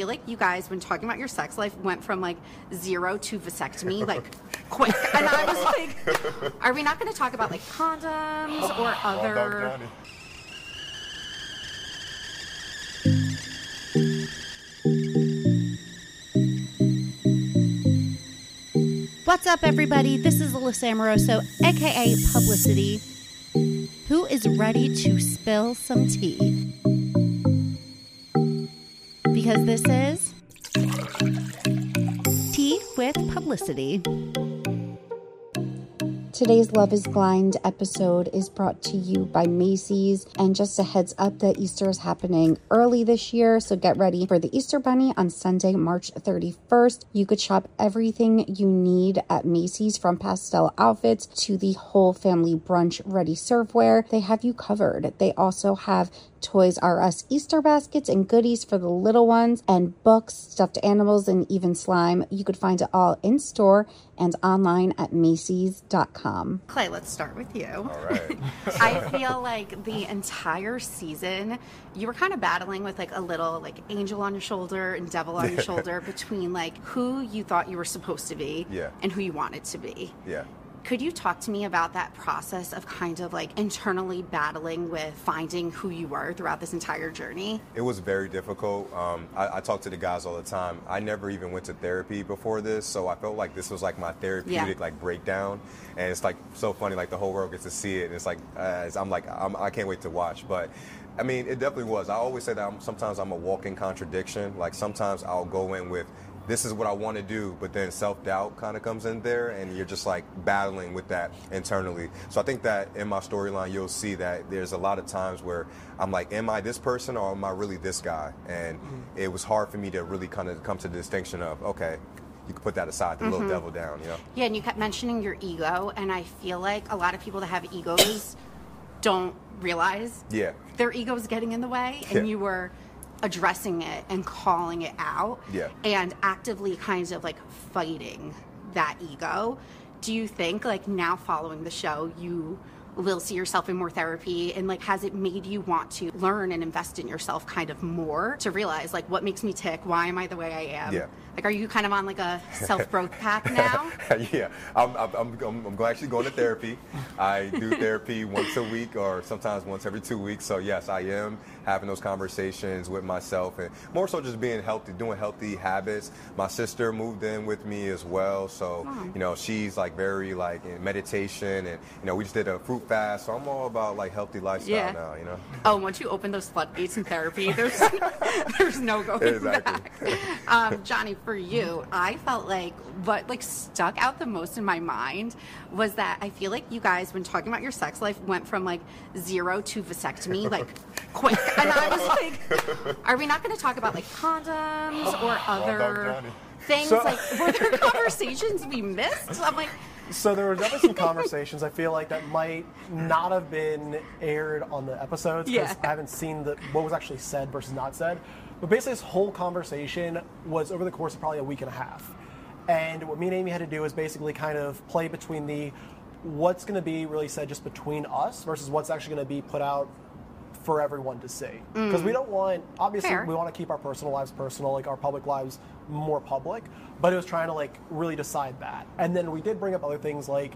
I feel like you guys, when talking about your sex life, went from like zero to vasectomy, like quick. And I was like, are we not going to talk about like condoms or other? What's up, everybody? This is Alyssa Amoroso, aka Publicity, who is ready to spill some tea. Because this is Tea with Publicity. Today's Love is Blind episode is brought to you by Macy's. And just a heads up that Easter is happening early this year. So get ready for the Easter Bunny on Sunday, March 31st. You could shop everything you need at Macy's from pastel outfits to the whole family brunch ready serveware. They have you covered. They also have Toys R Us Easter baskets and goodies for the little ones, and books, stuffed animals, and even slime. You could find it all in store and online at Macy's.com. Clay, let's start with you. All right. I feel like the entire season you were kind of battling with like a little like angel on your shoulder and devil on your shoulder between like who you thought you were supposed to be Yeah. and who you wanted to be. yeah. Could you talk to me about that process of kind of like internally battling with finding who you were throughout this entire journey? It was very difficult. Um, I, I talk to the guys all the time. I never even went to therapy before this, so I felt like this was like my therapeutic Yeah. like breakdown. And it's like so funny, like the whole world gets to see it. And it's like uh, it's- I'm like I'm, I can't wait to watch. But I mean, it definitely was. I always say that I'm, sometimes I'm a walking contradiction. Like sometimes I'll go in with. This is what I want to do, but then self doubt kind of comes in there, and you're just like battling with that internally. So I think that in my storyline, you'll see that there's a lot of times where I'm like, am I this person or am I really this guy? And mm-hmm. it was hard for me to really kind of come to the distinction of, okay, you can put that aside, the little mm-hmm. devil down, you know? Yeah, and you kept mentioning your ego, and I feel like a lot of people that have egos don't realize Yeah. their ego's getting in the way, and Yeah. you were addressing it and calling it out Yeah. and actively kind of like fighting that ego. Do you think like now following the show you will see yourself in more therapy and like has it made you want to learn and invest in yourself kind of more to realize like what makes me tick, why am I the way I am? Yeah. Like are you kind of on like a self-growth path now? yeah, I'm, I'm, I'm, I'm, I'm actually going to therapy. I do therapy once a week or sometimes once every two weeks. So yes, I am having those conversations with myself and more so just being healthy, doing healthy habits. My sister moved in with me as well. So, you know, she's like very like in meditation and, you know, we just did a fruit fast. So I'm all about like healthy lifestyle Yeah. now, you know? Oh, once you open those floodgates in therapy, there's there's no going Exactly. back. Um, Johnny, for you, I felt like what like stuck out the most in my mind was that I feel like you guys, when talking about your sex life, went from like zero to vasectomy, like quick. And I was like, are we not going to talk about like condoms or other things? So- like, were there conversations we missed? I'm like, So there were definitely some conversations I feel like that might not have been aired on the episodes because Yeah. I haven't seen the, what was actually said versus not said. But basically, this whole conversation was over the course of probably a week and a half. And what me and Amy had to do is basically kind of play between the what's going to be really said just between us versus what's actually going to be put out for everyone to see. Because we don't want, obviously, Fair. we want to keep our personal lives personal, like our public lives more public. But it was trying to like really decide that. And then we did bring up other things like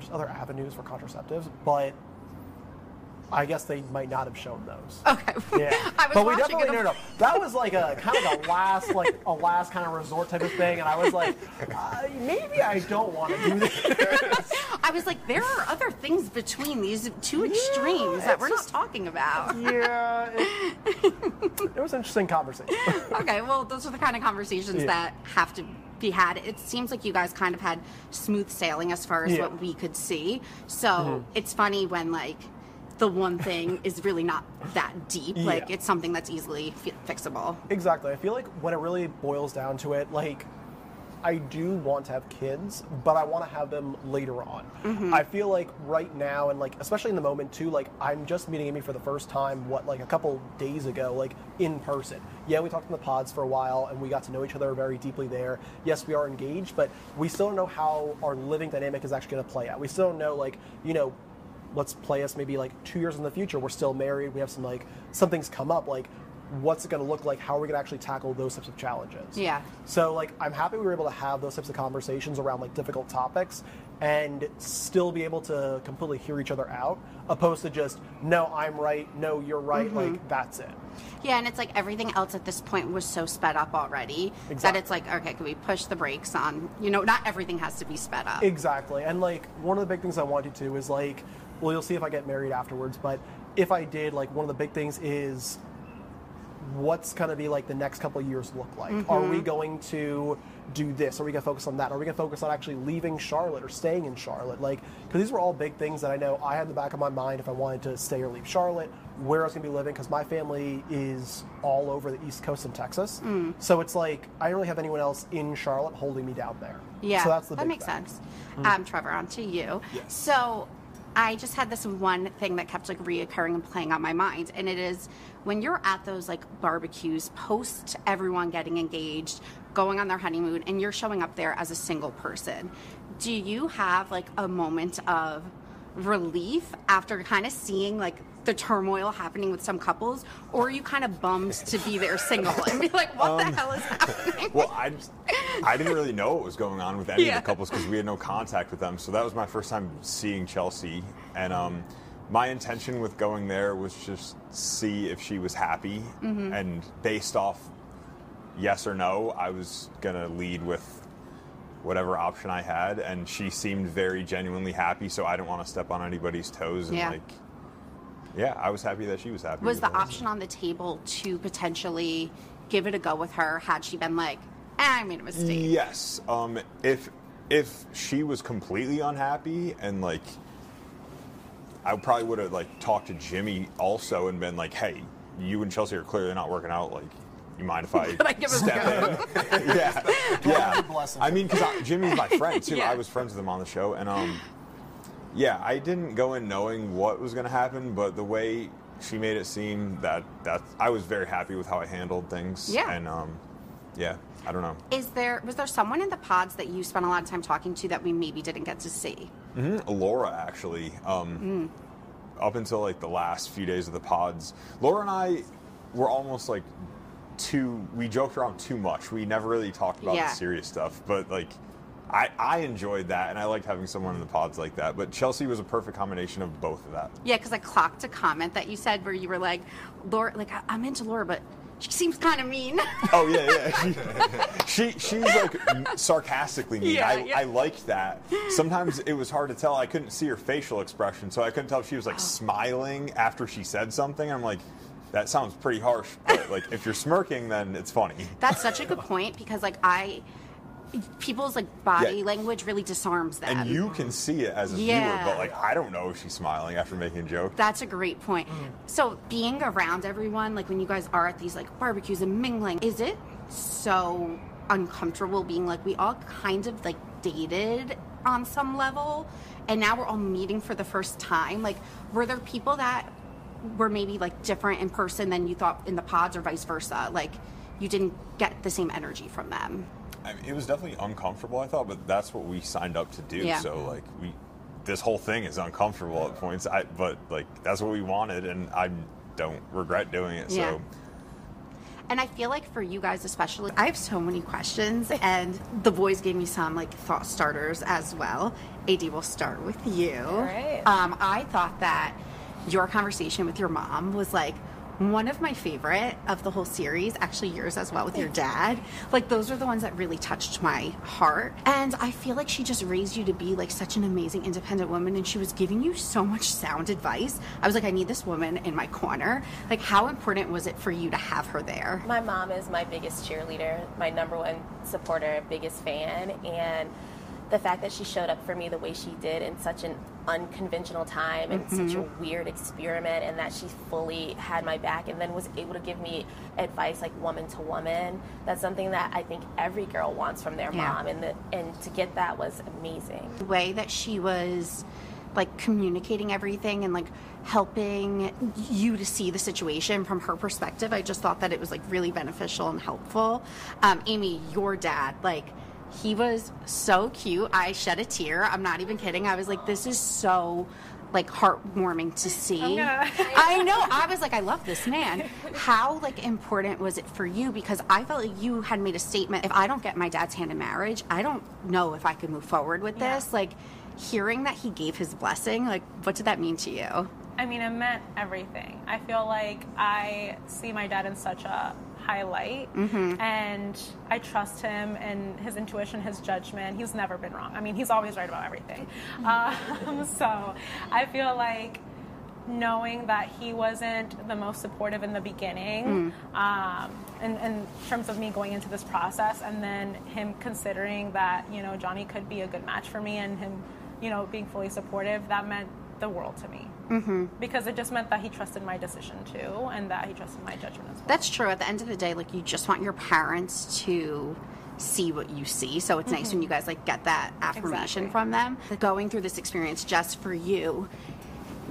just other avenues for contraceptives, but I guess they might not have shown those. okay. Yeah, I was but we definitely it. no, no, no. That was like a kind of a last, like a last kind of resort type of thing, and I was like, uh, maybe I don't want to do this. I was like, there are other things between these two extremes that we're not talking about. Yeah, it, it was an interesting conversation. okay, well, those are the kind of conversations Yeah. that have to be had. It seems like you guys kind of had smooth sailing as far as Yeah. what we could see. So mm-hmm. it's funny when like the one thing is really not that deep. Like Yeah. it's something that's easily fi- fixable. Exactly. I feel like when it really boils down to it, like I do want to have kids, but I want to have them later on. Mm-hmm. I feel like right now, and like especially in the moment too, like I'm just meeting Amy for the first time. What like a couple days ago, like in person. Yeah, we talked in the pods for a while, and we got to know each other very deeply there. Yes, we are engaged, but we still don't know how our living dynamic is actually going to play out. We still don't know, like you know, let's play us maybe like two years in the future. We're still married. We have some like something's come up. Like, what's it going to look like? How are we going to actually tackle those types of challenges? Yeah. So like, I'm happy we were able to have those types of conversations around like difficult topics, and still be able to completely hear each other out, opposed to just no, I'm right, no, you're right. Mm-hmm. Like that's it. Yeah, and it's like everything else at this point was so sped up already that it's like, okay, can we push the brakes on? You know, not everything has to be sped up. Exactly. And like one of the big things I wanted to do is like, well, you'll see if I get married afterwards, but if I did, like one of the big things is what's going to be like the next couple of years look like? Are we mm-hmm. going to do this? Are we going to focus on that? Are we going to focus on actually leaving Charlotte or staying in Charlotte? Like, because these were all big things that I know I had in the back of my mind if I wanted to stay or leave Charlotte, where I was going to be living, because my family is all over the East Coast in Texas. Mm. So it's like I don't really have anyone else in Charlotte holding me down there. Yeah, So that's the that makes thing. sense. Mm-hmm. Um, Trevor, on to you. Yes. So, I just had this one thing that kept like reoccurring and playing on my mind, and it is when you're at those like barbecues post everyone getting engaged, going on their honeymoon, and you're showing up there as a single person. Do you have like a moment of relief after kind of seeing like the turmoil happening with some couples, or are you kind of bummed to be there single and be like, what the um, hell is happening? Well, I just, I didn't really know what was going on with any Yeah. of the couples because we had no contact with them. So that was my first time seeing Chelsea, and um, my intention with going there was just see if she was happy, Mm-hmm. and based off yes or no, I was gonna lead with whatever option I had, and she seemed very genuinely happy. So I didn't want to step on anybody's toes, and Yeah. like, yeah, I was happy that she was happy. was the option on the table to potentially give it a go with her had she been like, I made a mistake? Yes. Um, if if she was completely unhappy and like, I probably would have like talked to Jimmy also and been like, "Hey, you and Chelsea are clearly not working out. Like, you mind if I Could I give him a step in?" yeah, yeah. I mean, because Jimmy's my friend too. Yeah. I was friends with him on the show, and um, yeah, I didn't go in knowing what was going to happen, but the way she made it seem that that I was very happy with how I handled things. Yeah. and um, yeah, I don't know. Is there was there someone in the pods that you spent a lot of time talking to that we maybe didn't get to see? Laura actually. Um, Mm. Up until like the last few days of the pods, Laura and I were almost like too. We joked around too much. We never really talked about Yeah. the serious stuff, but like. I, I enjoyed that, and I liked having someone in the pods like that. But Chelsea was a perfect combination of both of that. Yeah, because I clocked a comment that you said where you were like, Laura, like I'm into Laura, but she seems kind of mean. Oh yeah, yeah. she she's like sarcastically mean. Yeah, I, yeah. I liked that. Sometimes it was hard to tell. I couldn't see her facial expression, so I couldn't tell if she was Oh. like smiling after she said something. I'm like, that sounds pretty harsh. But like, if you're smirking, then it's funny. That's such a good point because like I, people's like body Yeah. language really disarms them. And you can see it as a Yeah. viewer, but like, I don't know if she's smiling after making a joke. That's a great point. Mm. So being around everyone, like when you guys are at these like barbecues and mingling, is it so uncomfortable being like we all kind of like dated on some level and now we're all meeting for the first time? Like were there people that were maybe like different in person than you thought in the pods or vice versa? Like you didn't get the same energy from them. I mean, it was definitely uncomfortable, I thought, but that's what we signed up to do. Yeah. So like we, this whole thing is uncomfortable at points. I, but like that's what we wanted, and I don't regret doing it. Yeah. So And I feel like for you guys especially, I have so many questions, and the boys gave me some like thought starters as well. AD, we'll start with you. right. Um, I thought that your conversation with your mom was like one of my favorite of the whole series, actually yours as well with your dad. Like those are the ones that really touched my heart. And I feel like she just raised you to be like such an amazing independent woman and she was giving you so much sound advice. I was like, I need this woman in my corner. Like how important was it for you to have her there? My mom is my biggest cheerleader, my number one supporter, biggest fan, and the fact that she showed up for me the way she did in such an unconventional time and mm-hmm. such a weird experiment and that she fully had my back and then was able to give me advice like woman to woman that's something that i think every girl wants from their yeah. mom and the, and to get that was amazing the way that she was like communicating everything and like helping you to see the situation from her perspective i just thought that it was like really beneficial and helpful um, amy your dad like he was so cute. I shed a tear. I'm not even kidding. I was like, this is so like heartwarming to see. Oh, I know. I was like, I love this man. How like important was it for you? Because I felt like you had made a statement. If I don't get my dad's hand in marriage, I don't know if I could move forward with yeah. this. Like hearing that he gave his blessing, like what did that mean to you? I mean, it meant everything. I feel like I see my dad in such a highlight mm-hmm. and I trust him and his intuition, his judgment. He's never been wrong. I mean, he's always right about everything. Mm-hmm. Um, so I feel like knowing that he wasn't the most supportive in the beginning mm. um, in, in, terms of me going into this process and then him considering that you know johnny could be a good match for me and him you know being fully supportive that meant the world to me mm-hmm. because it just meant that he trusted my decision too and that he trusted my judgment as well. That's true. At the end of the day, like you just want your parents to see what you see. So it's mm-hmm. nice when you guys like get that affirmation exactly. from them. Going through this experience just for you,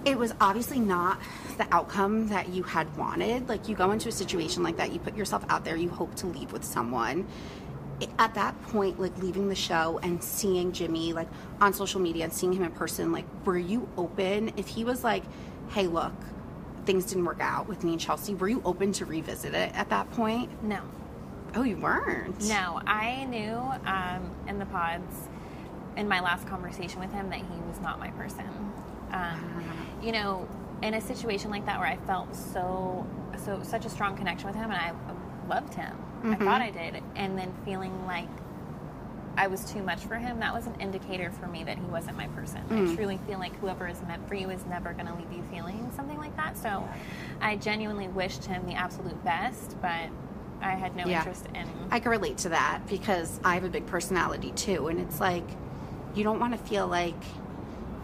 it was obviously not the outcome that you had wanted. Like you go into a situation like that, you put yourself out there, you hope to leave with someone at that point, like leaving the show and seeing Jimmy like on social media and seeing him in person, like were you open if he was like, "Hey, look, things didn't work out with me and Chelsea," were you open to revisit it at that point? No. Oh, you weren't. No, I knew um, in the pods in my last conversation with him that he was not my person. Um, you know, in a situation like that where I felt so so such a strong connection with him and I loved him Mm-hmm. I thought I did. And then feeling like I was too much for him, that was an indicator for me that he wasn't my person. Mm. I truly feel like whoever is meant for you is never going to leave you feeling something like that. So I genuinely wished him the absolute best, but I had no yeah. interest in. I can relate to that because I have a big personality too. And it's like, you don't want to feel like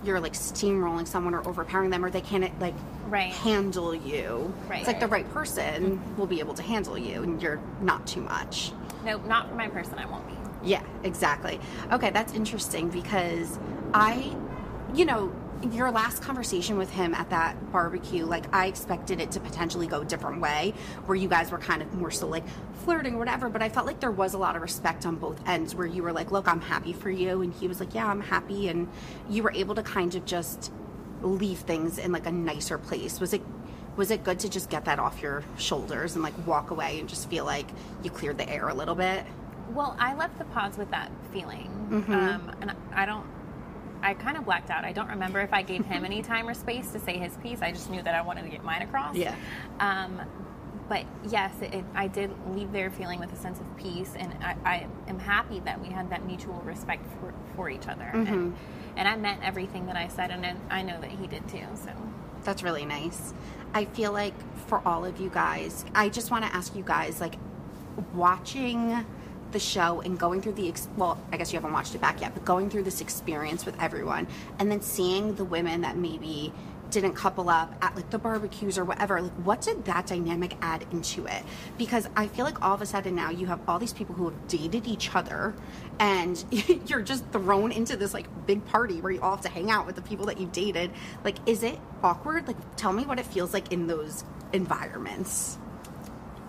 you're like steamrolling someone or overpowering them or they can't like right. handle you. Right. It's like the right person mm-hmm. will be able to handle you and you're not too much. No, not for my person, I won't be. Yeah, exactly. Okay, that's interesting because I, you know, your last conversation with him at that barbecue, like I expected it to potentially go a different way, where you guys were kind of more so like flirting or whatever. But I felt like there was a lot of respect on both ends, where you were like, "Look, I'm happy for you," and he was like, "Yeah, I'm happy," and you were able to kind of just leave things in like a nicer place. Was it was it good to just get that off your shoulders and like walk away and just feel like you cleared the air a little bit? Well, I left the pods with that feeling, mm-hmm. um, and I don't I kind of blacked out. I don't remember if I gave him any time or space to say his piece. I just knew that I wanted to get mine across. Yeah. Um, but yes, it, it, I did leave there feeling with a sense of peace, and I, I am happy that we had that mutual respect for, for each other. Mm-hmm. And, and I meant everything that I said, and I know that he did too. So that's really nice. I feel like for all of you guys, I just want to ask you guys, like, watching the show and going through the ex- well i guess you haven't watched it back yet but going through this experience with everyone and then seeing the women that maybe didn't couple up at like the barbecues or whatever like what did that dynamic add into it? Because i feel like all of a sudden now you have all these people who have dated each other and you're just thrown into this like big party where you all have to hang out with the people that you dated. Like is it awkward? Like tell me what it feels like in those environments.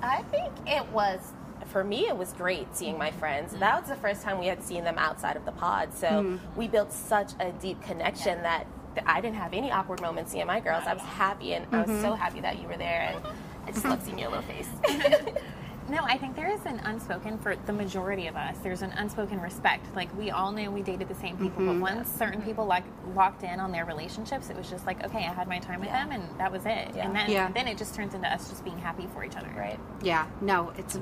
I think it was for me, it was great seeing my friends. That was the first time we had seen them outside of the pod. So mm-hmm. we built such a deep connection that I didn't have any awkward moments seeing my girls. I was happy, and mm-hmm. I was so mm-hmm. happy that you were there, and I just love seeing your little face. No, I think there is an unspoken for the majority of us. There's an unspoken respect. Like we all knew we dated the same people, Mm-hmm. but once certain people like locked in on their relationships, it was just like, okay, I had my time with Yeah. them, and that was it. Yeah. And then Yeah. then it just turns into us just being happy for each other. Right. Yeah, no, it's